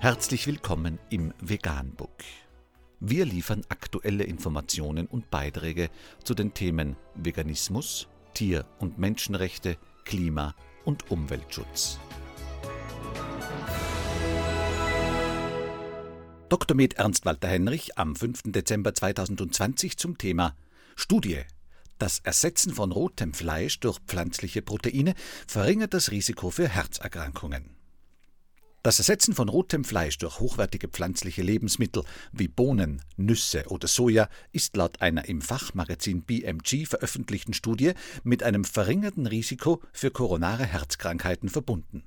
Herzlich willkommen im Veganbook. Wir liefern aktuelle Informationen und Beiträge zu den Themen Veganismus, Tier- und Menschenrechte, Klima- und Umweltschutz. Dr. Med Ernst Walter Henrich am 5. Dezember 2020 zum Thema Studie. Das Ersetzen von rotem Fleisch durch pflanzliche Proteine verringert das Risiko für Herzerkrankungen. Das Ersetzen von rotem Fleisch durch hochwertige pflanzliche Lebensmittel wie Bohnen, Nüsse oder Soja ist laut einer im Fachmagazin BMG veröffentlichten Studie mit einem verringerten Risiko für koronare Herzkrankheiten verbunden.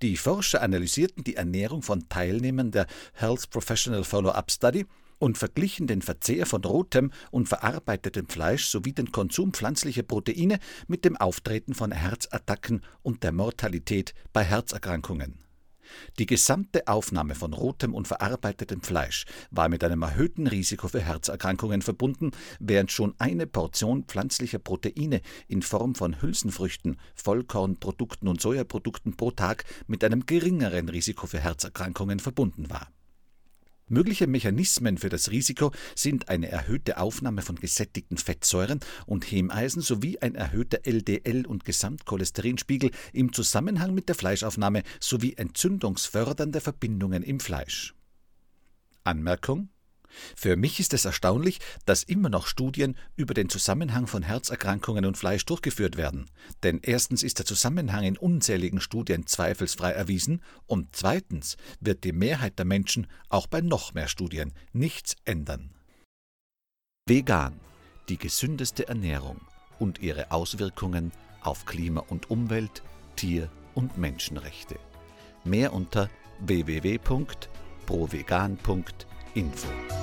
Die Forscher analysierten die Ernährung von Teilnehmern der Health Professional Follow-up Study und verglichen den Verzehr von rotem und verarbeitetem Fleisch sowie den Konsum pflanzlicher Proteine mit dem Auftreten von Herzattacken und der Mortalität bei Herzerkrankungen. Die gesamte Aufnahme von rotem und verarbeitetem Fleisch war mit einem erhöhten Risiko für Herzerkrankungen verbunden, während schon eine Portion pflanzlicher Proteine in Form von Hülsenfrüchten, Vollkornprodukten und Sojaprodukten pro Tag mit einem geringeren Risiko für Herzerkrankungen verbunden war. Mögliche Mechanismen für das Risiko sind eine erhöhte Aufnahme von gesättigten Fettsäuren und Hemeisen sowie ein erhöhter LDL- und Gesamtcholesterinspiegel im Zusammenhang mit der Fleischaufnahme sowie entzündungsfördernde Verbindungen im Fleisch. Anmerkung für mich ist es erstaunlich, dass immer noch Studien über den Zusammenhang von Herzerkrankungen und Fleisch durchgeführt werden. Denn erstens ist der Zusammenhang in unzähligen Studien zweifelsfrei erwiesen und zweitens wird die Mehrheit der Menschen auch bei noch mehr Studien nichts ändern. Vegan, die gesündeste Ernährung und ihre Auswirkungen auf Klima und Umwelt, Tier- und Menschenrechte. Mehr unter www.provegan.info.